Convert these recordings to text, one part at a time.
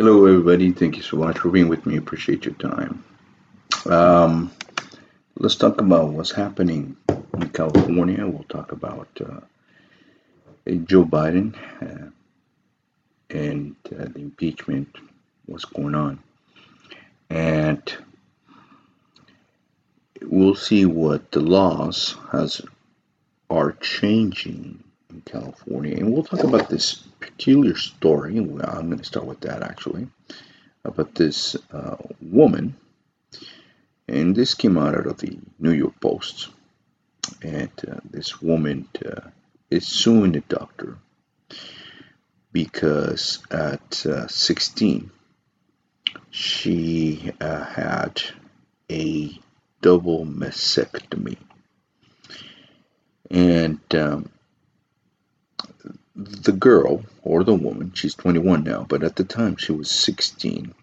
Hello, everybody. Thank you so much for being with me. Appreciate your time. Um, let's talk about what's happening in California. We'll talk about uh, Joe Biden uh, and uh, the impeachment, what's going on. And we'll see what the laws has are changing in California. And we'll talk about this peculiar story. I'm going to start with that actually about this uh, woman. And this came out of the New York Post. And uh, this woman uh, is suing the doctor because at uh, 16 she uh, had a double mastectomy. And um, the girl or the woman, she's 21 now, but at the time she was 16.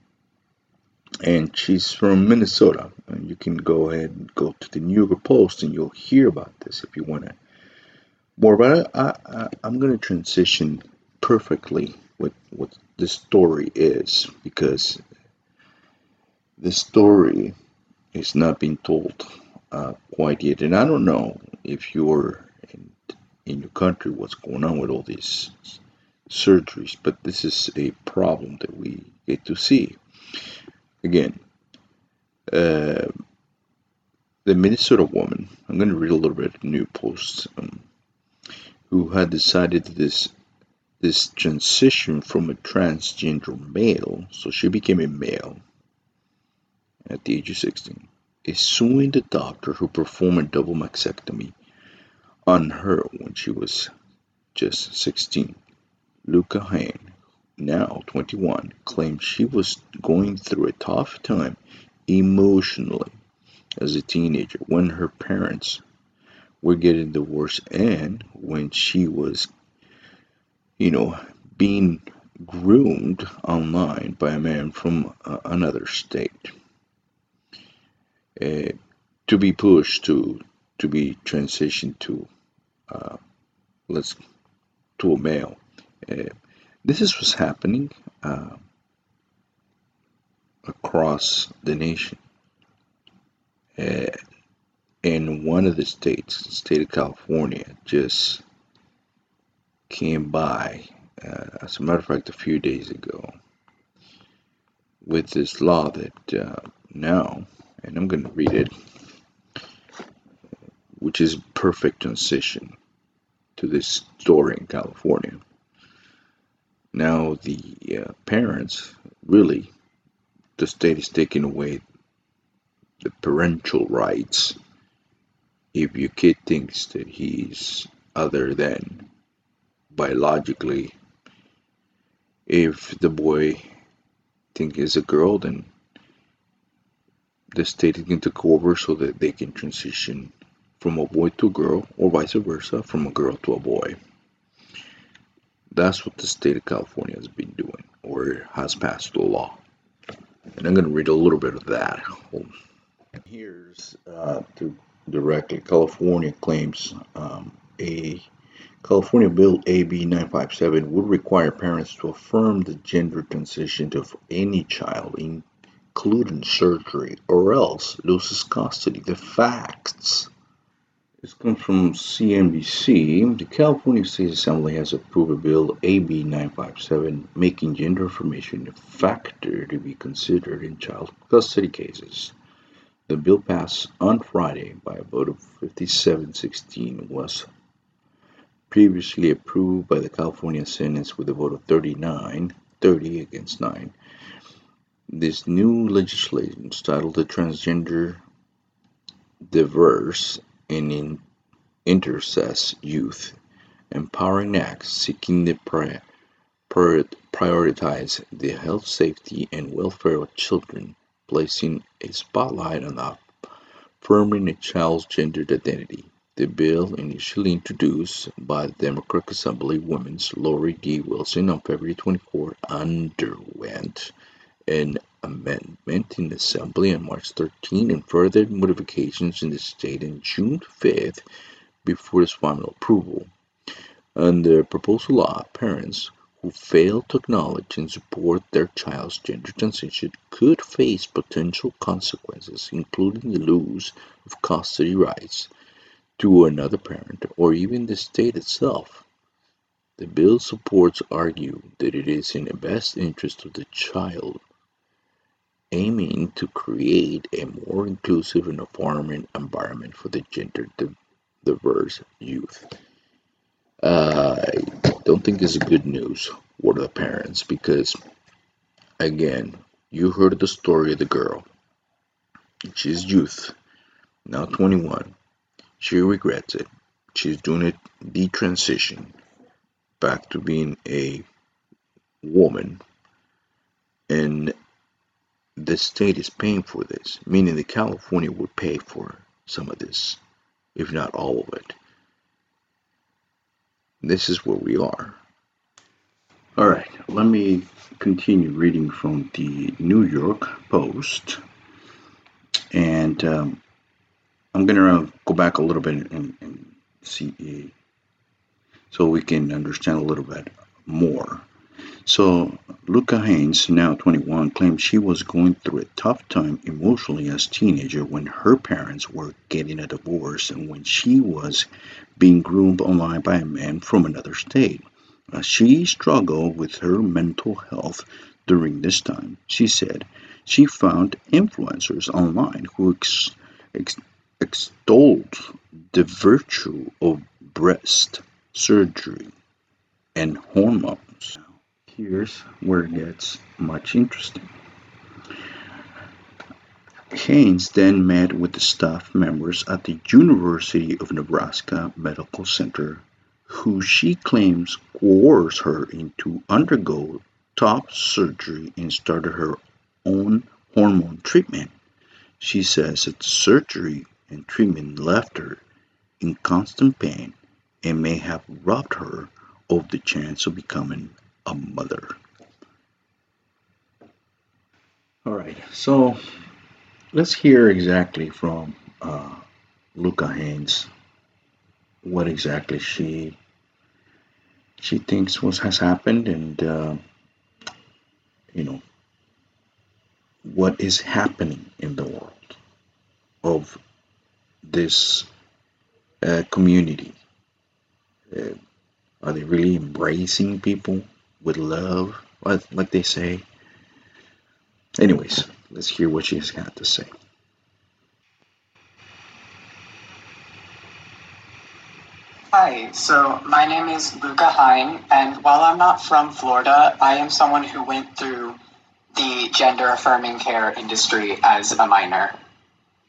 And she's from Minnesota. And you can go ahead and go to the New York Post and you'll hear about this if you want to more. But I, I, I'm going to transition perfectly with what the story is because the story is not being told uh, quite yet. And I don't know if you're in your country what's going on with all these surgeries, but this is a problem that we get to see. Again, uh, the Minnesota woman, I'm going to read a little bit of new posts, um, who had decided this this transition from a transgender male, so she became a male at the age of 16, is suing the doctor who performed a double mastectomy on her when she was just 16. Luka Hein, now 21, claimed she was going through a tough time emotionally as a teenager when her parents were getting divorced and when she was, you know, being groomed online by a man from uh, another state uh, to be pushed to to be transitioned to let's to a male. Uh, this is what's happening uh, across the nation. Uh, in one of the states, the state of California, just came by, uh, as a matter of fact, a few days ago, with this law that uh, now, and I'm going to read it which is perfect transition to this story in California. Now, the uh, parents really, the state is taking away the parental rights if your kid thinks that he's other than biologically. If the boy think is a girl, then the state is going to take over so that they can transition from a boy to a girl or vice versa from a girl to a boy. That's what the state of California has been doing or has passed a law. And I'm going to read a little bit of that. Here's uh, to directly California claims um, a California Bill AB 957 would require parents to affirm the gender transition of any child, including surgery, or else loses custody. The facts this comes from CNBC. The California State Assembly has approved a bill, AB 957, making gender information a factor to be considered in child custody cases. The bill passed on Friday by a vote of 5716 was previously approved by the California Senate with a vote of 39, 30 against 9. This new legislation, titled the Transgender Diverse and in intersex youth, empowering acts seeking to prioritize the health, safety, and welfare of children, placing a spotlight on affirming a child's gendered identity. The bill, initially introduced by the Democratic Assemblywoman Lori D. Wilson on February 24, underwent an amendment in the Assembly on March 13 and further modifications in the state on June 5 before its final approval. Under proposed law, parents who fail to acknowledge and support their child's gender transition could face potential consequences, including the loss of custody rights to another parent or even the state itself. The bill's supporters argue that it is in the best interest of the child, aiming to create a more inclusive and affirming environment for the gender diverse youth. I don't think it's good news for the parents because, again, you heard the story of the girl. She's youth, now 21. She regrets it. She's doing it the transition back to being a woman. And the state is paying for this, meaning that California would pay for some of this, if not all of it. This is where we are. All right, let me continue reading from the New York Post. And um, I'm going to go back a little bit and, and see so we can understand a little bit more. So, Luca Haynes, now 21, claims she was going through a tough time emotionally as a teenager when her parents were getting a divorce and when she was being groomed online by a man from another state. As she struggled with her mental health during this time, she said she found influencers online who ex- ex- extolled the virtue of breast surgery and hormones. Here's where it gets much interesting. Haynes then met with the staff members at the University of Nebraska Medical Center, who she claims coerced her into undergo top surgery and started her own hormone treatment. She says that the surgery and treatment left her in constant pain and may have robbed her of the chance of becoming a mother. All right, so let's hear exactly from uh, Luca Haynes what exactly she she thinks was has happened and uh, you know what is happening in the world of this uh, community? Uh, are they really embracing people with love, like they say? Anyways, let's hear what she's got to say. Hi, so my name is Luka Hein, and while I'm not from Florida, I am someone who went through the gender affirming care industry as a minor.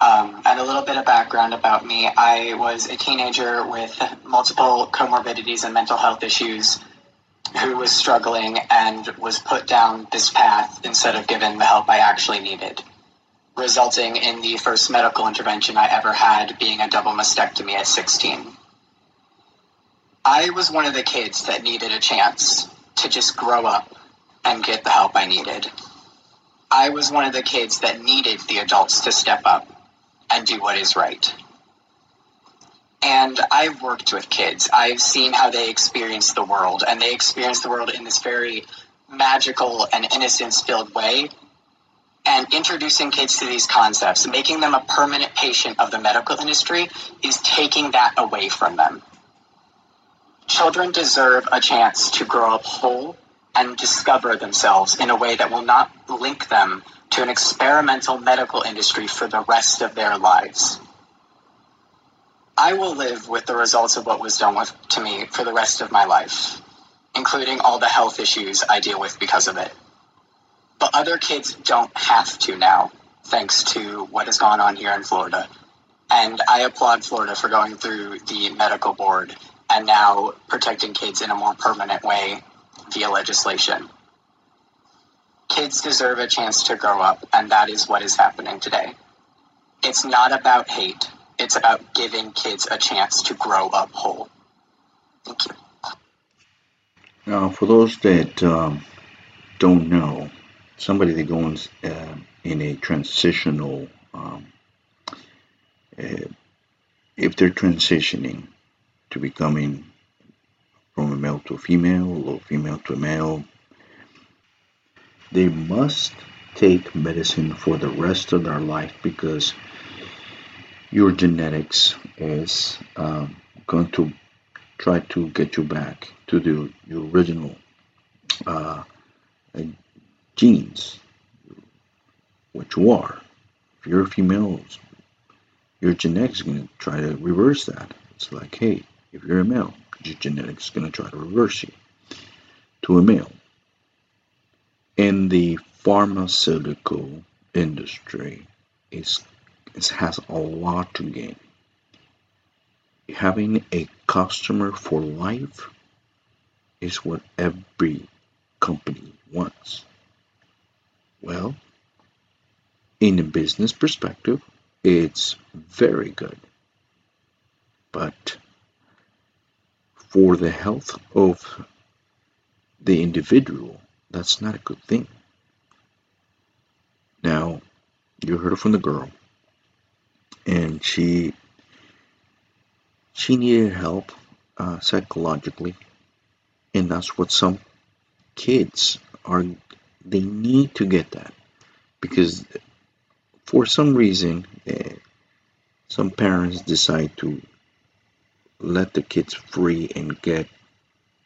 Um, and a little bit of background about me I was a teenager with multiple comorbidities and mental health issues who was struggling and was put down this path instead of given the help I actually needed, resulting in the first medical intervention I ever had being a double mastectomy at 16. I was one of the kids that needed a chance to just grow up and get the help I needed. I was one of the kids that needed the adults to step up and do what is right. And I've worked with kids. I've seen how they experience the world, and they experience the world in this very magical and innocence filled way. And introducing kids to these concepts, making them a permanent patient of the medical industry, is taking that away from them. Children deserve a chance to grow up whole and discover themselves in a way that will not link them to an experimental medical industry for the rest of their lives. I will live with the results of what was done with, to me for the rest of my life, including all the health issues I deal with because of it. But other kids don't have to now, thanks to what has gone on here in Florida. And I applaud Florida for going through the medical board and now protecting kids in a more permanent way via legislation. Kids deserve a chance to grow up, and that is what is happening today. It's not about hate, it's about giving kids a chance to grow up whole. Thank you. Now, for those that um, don't know, somebody that goes uh, in a transitional, um, uh, if they're transitioning to becoming from a male to a female or female to a male. They must take medicine for the rest of their life because your genetics is um, going to try to get you back to the your original uh, genes, what you are. If you're a female, your genetics is going to try to reverse that. It's like, hey, if you're a male, your genetics is going to try to reverse you to a male. In the pharmaceutical industry, is it has a lot to gain. Having a customer for life is what every company wants. Well, in a business perspective, it's very good. But for the health of the individual, that's not a good thing. Now, you heard it from the girl, and she she needed help uh, psychologically, and that's what some kids are. They need to get that because for some reason, uh, some parents decide to let the kids free and get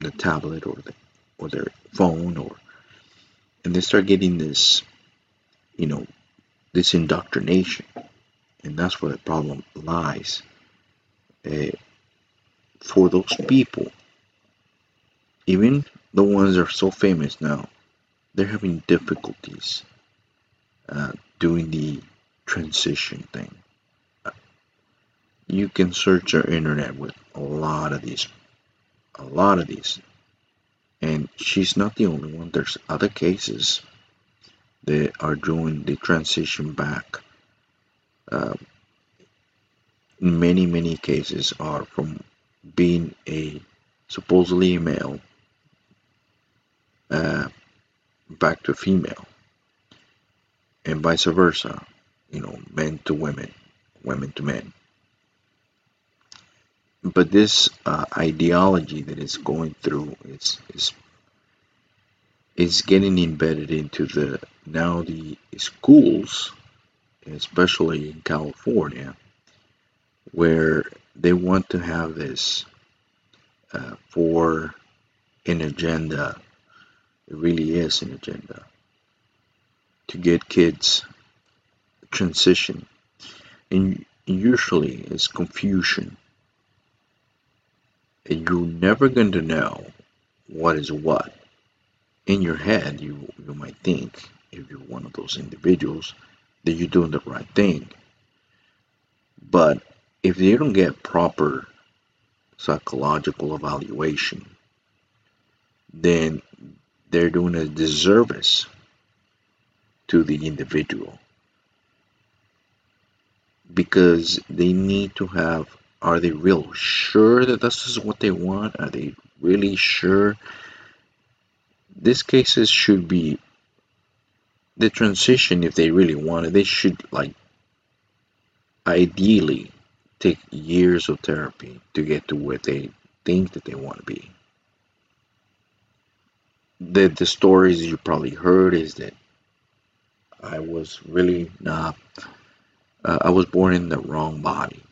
the tablet or the or their phone or and they start getting this you know this indoctrination and that's where the problem lies uh, for those people. Even the ones that are so famous now they're having difficulties uh, doing the transition thing. You can search your internet with a lot of these a lot of these. And she's not the only one. There's other cases that are doing the transition back uh, many many cases are from being a supposedly male uh, back to female and vice versa you know men to women women to men. But this uh, ideology that is going through is is is getting embedded into the now the schools, especially in California, where they want to have this uh, for an agenda. It really is an agenda to get kids transition, and usually it's confusion and you're never going to know what is what. In your head, you, you might think, if you're one of those individuals, that you're doing the right thing. But if they don't get proper psychological evaluation, then they're doing a disservice to the individual because they need to have are they real sure that this is what they want? Are they really sure? These cases should be the transition if they really want it. They should like ideally take years of therapy to get to where they think that they want to be. The the stories you probably heard is that I was really not. Uh, I was born in the wrong body.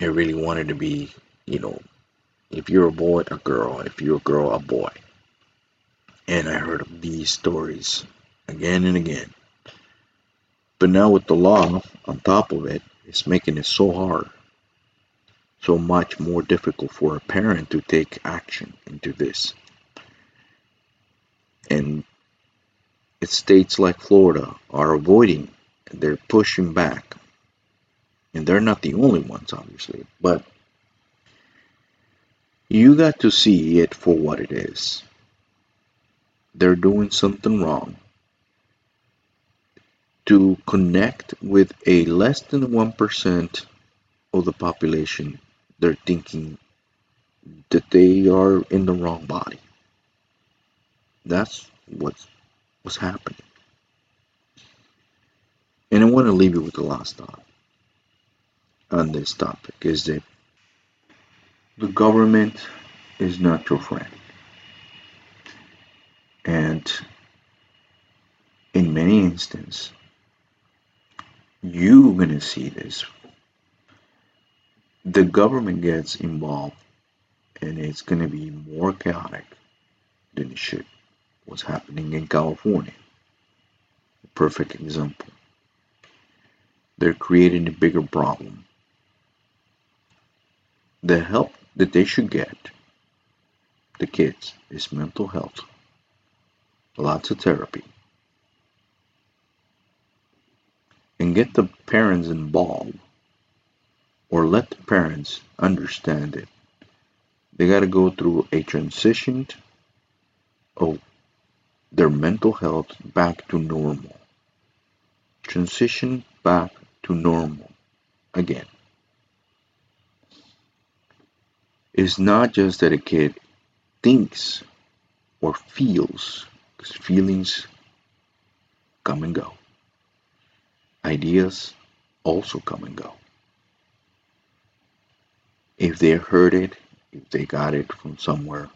I really wanted to be, you know, if you're a boy, a girl. If you're a girl, a boy. And I heard of these stories again and again. But now with the law on top of it, it's making it so hard, so much more difficult for a parent to take action into this. And states like Florida are avoiding, they're pushing back and they're not the only ones, obviously, but you got to see it for what it is. They're doing something wrong. To connect with a less than 1% of the population, they're thinking that they are in the wrong body. That's what's, what's happening. And I want to leave you with the last thought on this topic is that the government is not your friend. And in many instances, you're going to see this. The government gets involved and it's going to be more chaotic than it should. What's happening in California? Perfect example. They're creating a bigger problem. The help that they should get, the kids, is mental health, lots of therapy, and get the parents involved or let the parents understand it. They got to go through a transition of oh, their mental health back to normal. Transition back to normal again. It's not just that a kid thinks or feels, because feelings come and go ideas also come and go. If they heard it, if they got it from somewhere,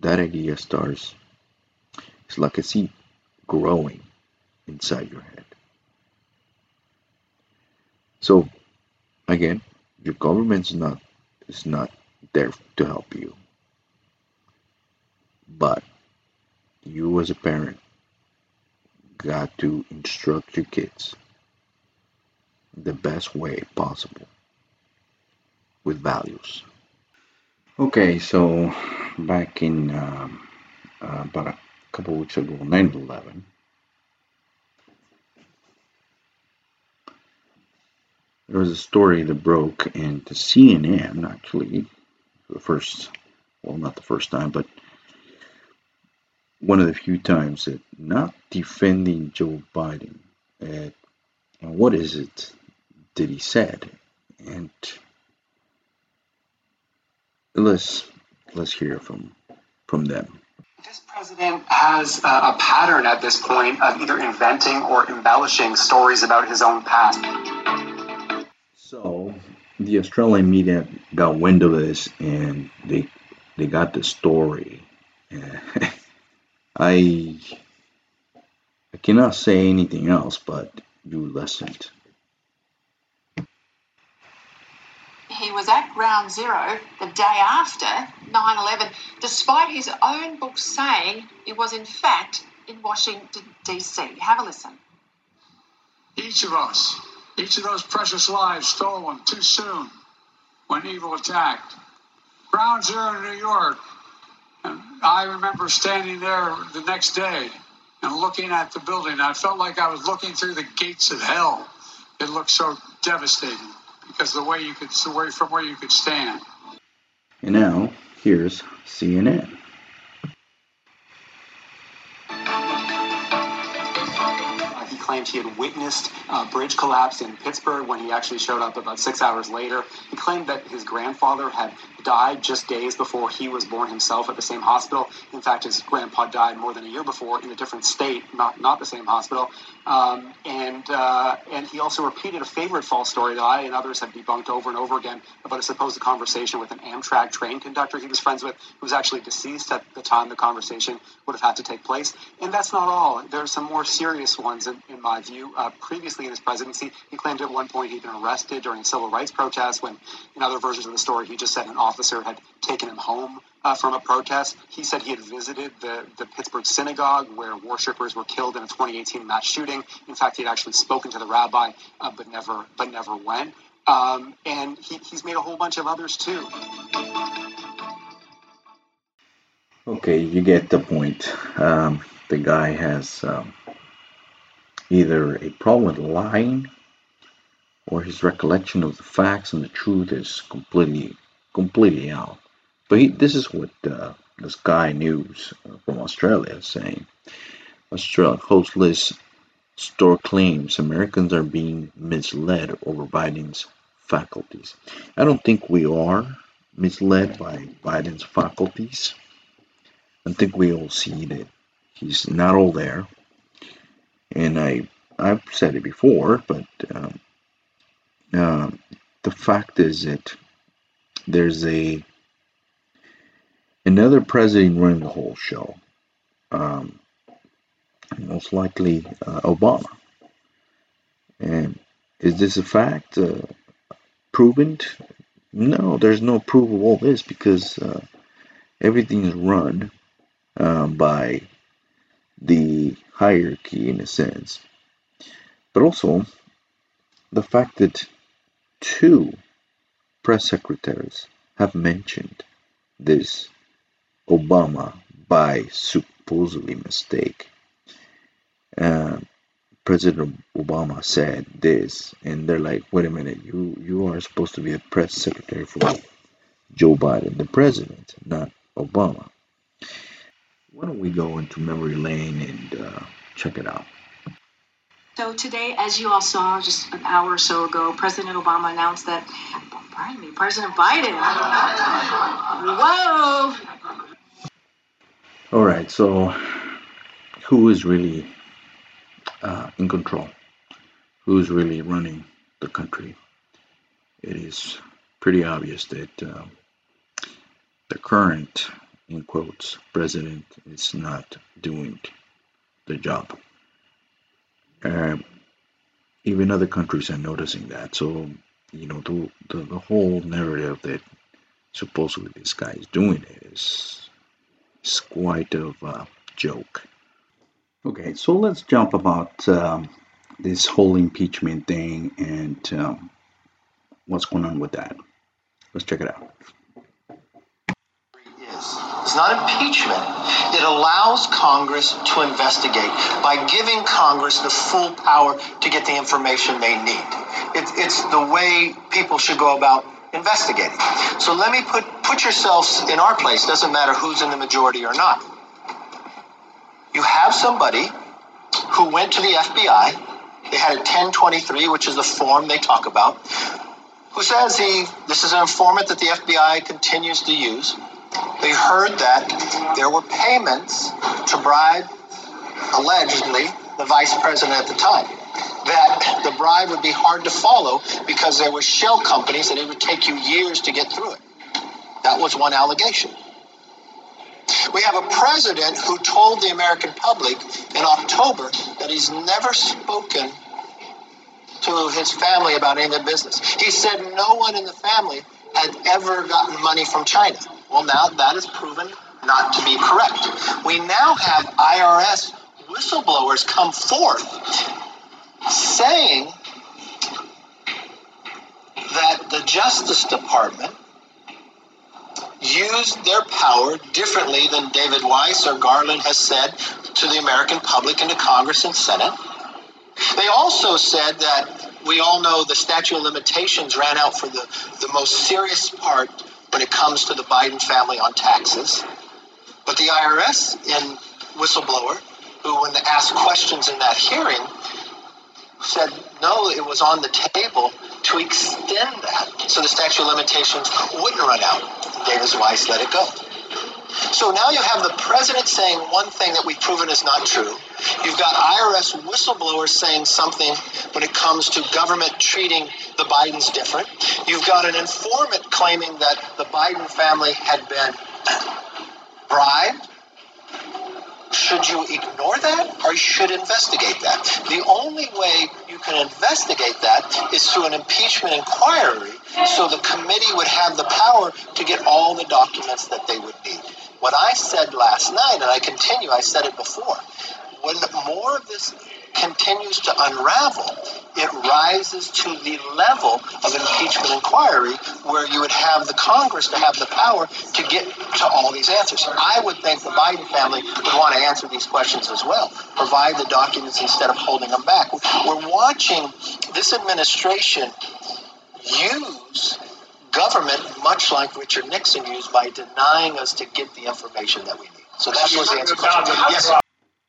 that idea starts, it's like a seed growing inside your head. So, again, your government's not is not there to help you. But you as a parent got to instruct your kids the best way possible with values. Okay, so back in um, uh, about a couple weeks ago, 9 11, there was a story that broke into CNN actually, the first, well, not the first time, but one of the few times that not defending Joe Biden. At, and what is it that he said. And let's let's hear from from them. This president has a, a pattern at this point of either inventing or embellishing stories about his own past. So the Australian media got wind of this and they they got the story. I I cannot say anything else but you listened. He was at ground zero the day after 9 11, despite his own book saying he was, in fact, in Washington, D.C. Have a listen. Each of us, each of those precious lives stolen too soon when evil attacked. Ground zero in New York. And I remember standing there the next day and looking at the building. I felt like I was looking through the gates of hell. It looked so devastating because the way you could away from where you could stand. And now here's CNN. Uh he claimed he had witnessed a bridge collapse in Pittsburgh when he actually showed up about six hours later. He claimed that his grandfather had died just days before he was born himself at the same hospital. In fact, his grandpa died more than a year before in a different state, not not the same hospital. Um, and uh, and he also repeated a favorite false story that I and others have debunked over and over again about a supposed conversation with an Amtrak train conductor he was friends with, who was actually deceased at the time the conversation would have had to take place. And that's not all. There are some more serious ones in, in my view. Uh, previously in his presidency, he claimed at one point he'd been arrested during civil rights protests when, in other versions of the story, he just said an officer had taken him home uh, from a protest. He said he had visited the, the Pittsburgh synagogue where worshippers were killed in a 2018 mass shooting. In fact, he had actually spoken to the rabbi, uh, but never but never went. Um, and he, he's made a whole bunch of others too. Okay, you get the point. Um, the guy has um, either a problem with lying or his recollection of the facts and the truth is completely completely out. But he, this is what uh, the Sky News from Australia is saying. Australia host Liz Storr claims Americans are being misled over Biden's faculties. I don't think we are misled by Biden's faculties. I think we all see that he's not all there and I I've said it before, but um, uh, the fact is that there's a another president running the whole show. Um, most likely uh, Obama. And is this a fact? Uh, proven? No, there's no proof of all this because uh, everything is run uh, by the hierarchy in a sense. But also, the fact that two press secretaries have mentioned this Obama by supposedly mistake. Uh, President Obama said this, and they're like, "Wait a minute, you you are supposed to be a press secretary for Joe Biden, the president, not Obama." Why don't we go into memory lane and uh, check it out? So today, as you all saw just an hour or so ago, President Obama announced that, pardon me, President Biden. Whoa! All right, so who is really uh, in control? Who's really running the country? It is pretty obvious that uh, the current, in quotes, president is not doing the job. Uh, even other countries are noticing that. So, you know, the, the, the whole narrative that supposedly this guy is doing it is, is quite of a joke. Okay, so let's jump about um, this whole impeachment thing and um, what's going on with that. Let's check it out. It's not impeachment. It allows Congress to investigate by giving Congress the full power to get the information they need. It, it's the way people should go about investigating. So let me put put yourselves in our place. Doesn't matter who's in the majority or not you have somebody who went to the FBI. They had a 1023, which is the form they talk about, who says he this is an informant that the FBI continues to use. They heard that there were payments to bribe, allegedly, the vice president at the time. That the bribe would be hard to follow because there were shell companies and it would take you years to get through it. That was one allegation. We have a president who told the American public in October that he's never spoken to his family about any of the business. He said no one in the family had ever gotten money from China. Well, now that is proven not to be correct. We now have IRS whistleblowers come forth saying that the Justice Department used their power differently than David Weiss or Garland has said to the American public and to Congress and Senate. They also said that we all know the statute of limitations ran out for the, the most serious part when it comes to the Biden family on taxes. But the IRS in whistleblower, who when asked questions in that hearing, said no, it was on the table to extend that so the statute of limitations wouldn't run out. David Weiss let it go. So now you have the president saying one thing that we've proven is not true. You've got IRS whistleblowers saying something when it comes to government treating the Bidens different. You've got an informant claiming that the Biden family had been bribed should you ignore that or you should investigate that? The only way you can investigate that is through an impeachment inquiry so the committee would have the power to get all the documents that they would need. What I said last night, and I continue, I said it before, when more of this continues to unravel, it rises to the level of impeachment inquiry where you would have the Congress to have the power to get to all these answers. I would think the Biden family would want to answer these questions as well, provide the documents instead of holding them back. We're watching this administration use government much like Richard Nixon used by denying us to get the information that we need. So that's what the answer. Yes.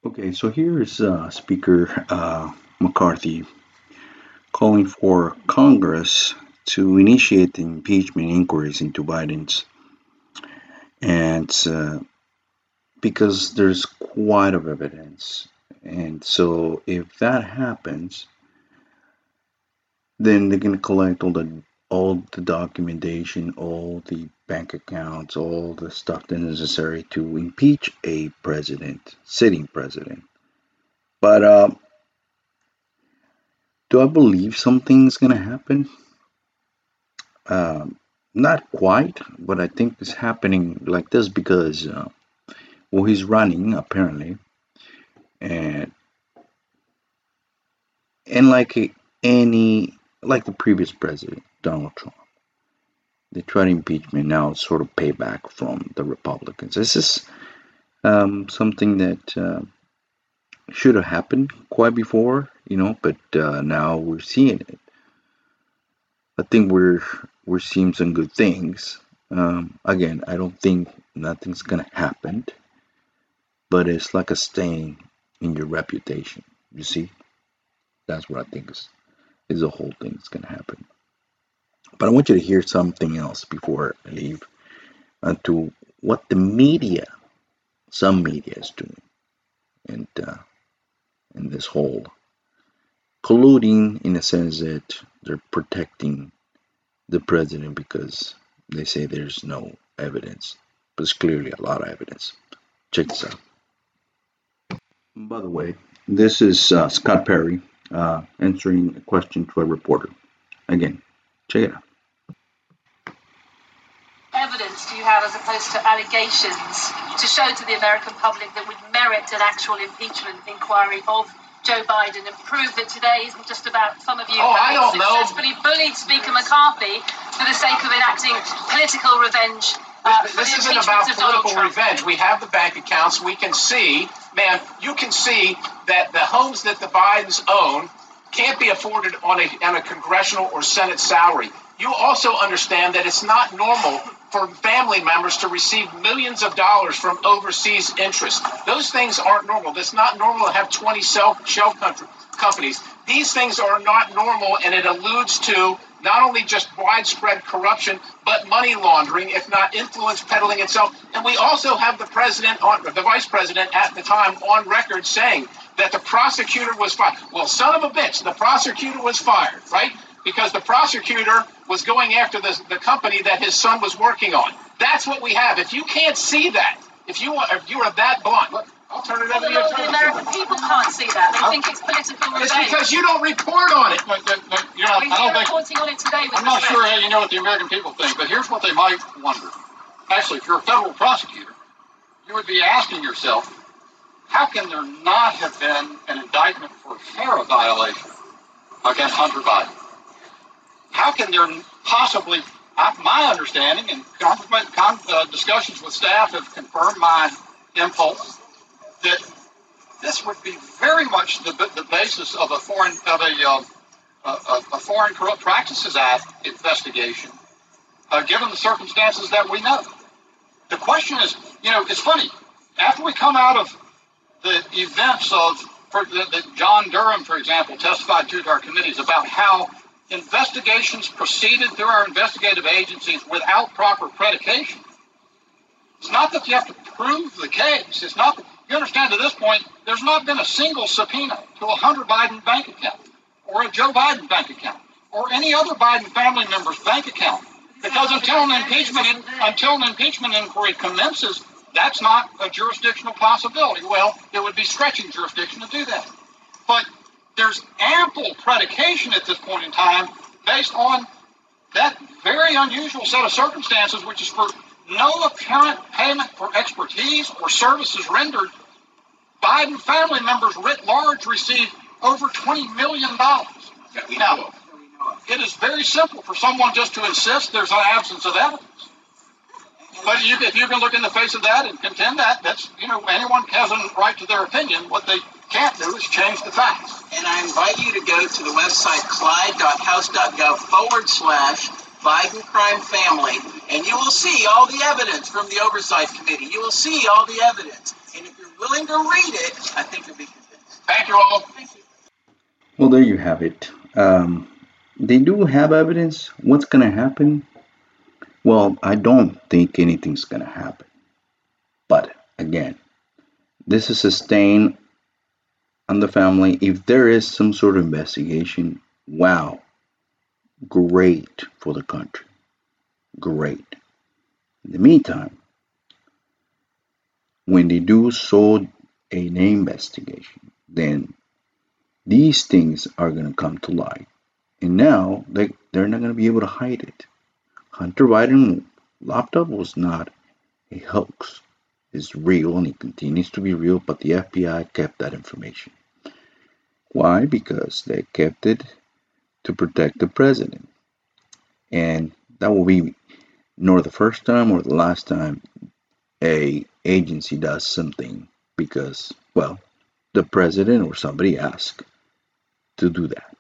Okay, so here's uh, Speaker uh, McCarthy calling for Congress to initiate impeachment inquiries into Biden's, and uh, because there's quite of evidence, and so if that happens, then they're going to collect all the all the documentation, all the bank accounts, all the stuff that is necessary to impeach a president, sitting president. But uh, do I believe something's going to happen? Uh, not quite, but I think it's happening like this because, uh, well, he's running apparently, and and like any like the previous president, Donald Trump, they tried impeachment. Now sort of payback from the Republicans. This is um, something that uh, should have happened quite before, you know, but uh, now we're seeing it. I think we're we're seeing some good things. Um, again, I don't think nothing's gonna happen, but it's like a stain in your reputation. You see, that's what I think is is the whole thing that's gonna happen. But I want you to hear something else before I leave, uh, to what the media, some media, is doing, and uh, in this whole colluding in the sense that they're protecting the president because they say there's no evidence, but there's clearly a lot of evidence. Check this out. By the way, this is uh, Scott Perry uh, answering a question to a reporter. Again, check it out. Evidence do you have as opposed to allegations to show to the American public that would merit an actual impeachment inquiry of Joe Biden and prove that today isn't just about some of you Oh, I don't know. successfully bullied Speaker McCarthy for the sake of enacting political revenge. Uh, This isn't about political revenge. We have the bank accounts. We can see, man, you can see that the homes that the Bidens own can't be afforded on a, on a congressional or Senate salary. You also understand that it's not normal for family members to receive millions of dollars from overseas interests. Those things aren't normal. That's not normal to have 20 shell, shell country, companies. These things are not normal, and it alludes to not only just widespread corruption, but money laundering, if not influence peddling itself. And we also have the president, on, the vice president at the time, on record saying that the prosecutor was fired. Well, son of a bitch, the prosecutor was fired, right? Because the prosecutor was going after the, the company that his son was working on. That's what we have. If you can't see that, if you are, if you are that blunt, look, I'll turn it over the, to you. the American people can't see that. They think it's political It's because you don't report on it. But, but, but, you know, I We're don't think, reporting on it today with I'm not sure how you know what the American people think, but here's what they might wonder. Actually, if you're a federal prosecutor, you would be asking yourself, how can there not have been an indictment for a FARA violation against Hunter Biden? How can there possibly, my understanding and con- uh, discussions with staff have confirmed my impulse that this would be very much the, the basis of a foreign of a, uh, a, a, Foreign Corrupt Practices Act investigation, uh, given the circumstances that we know. The question is, you know, it's funny. After we come out of the events of that, John Durham, for example, testified to our committees about how investigations proceeded through our investigative agencies without proper predication. It's not that you have to prove the case. It's not that you understand at this point, there's not been a single subpoena to a Hunter Biden bank account or a Joe Biden bank account or any other Biden family member's bank account. Because until an impeachment until an impeachment inquiry commences, that's not a jurisdictional possibility. Well, it would be stretching jurisdiction to do that. But there's ample predication at this point in time based on that very unusual set of circumstances, which is for no apparent payment for expertise or services rendered. Biden family members writ large receive over $20 million. Now, it is very simple for someone just to insist there's an absence of evidence. But you, if you can look in the face of that and contend that, that's, you know, anyone has a right to their opinion. What they can't do is change the facts. And I invite you to go to the website clyde.house.gov forward slash Biden crime family, and you will see all the evidence from the Oversight Committee. You will see all the evidence. And if you're willing to read it, I think you'll be convinced. Thank you all. Well, there you have it. Um, they do have evidence. What's going to happen? Well, I don't think anything's going to happen. But again, this is a stain on the family. If there is some sort of investigation, wow, great for the country. Great. In the meantime, when they do so an investigation, then these things are going to come to light. And now they, they're not going to be able to hide it. Hunter Biden laptop was not a hoax. It's real and it continues to be real, but the FBI kept that information. Why? Because they kept it to protect the president. And that will be nor the first time or the last time a agency does something because, well, the president or somebody asked to do that.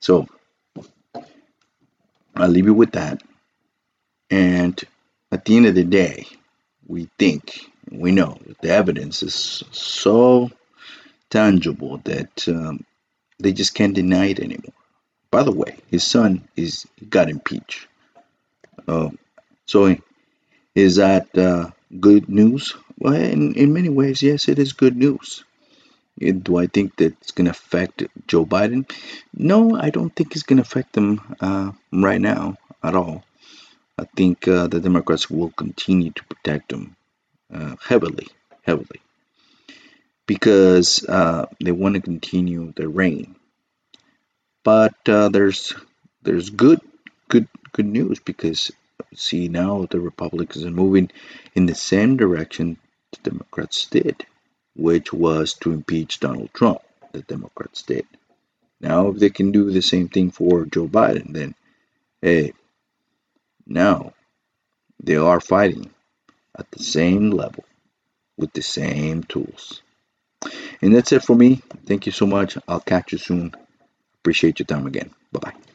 So I'll leave you with that. And at the end of the day, we think, we know the evidence is so tangible that um, they just can't deny it anymore. By the way, his son is got impeached. Uh, so is that uh, good news? Well, in, in many ways, yes, it is good news. Do I think that it's going to affect Joe Biden? No, I don't think it's going to affect him uh, right now at all. I think uh, the Democrats will continue to protect him uh, heavily, heavily, because uh, they want to continue their reign. But uh, there's there's good good good news because see now the Republicans are moving in the same direction the Democrats did, which was to impeach Donald Trump. The Democrats did. Now, if they can do the same thing for Joe Biden, then hey, now they are fighting at the same level with the same tools. And that's it for me. Thank you so much. I'll catch you soon. Appreciate your time again. Bye bye.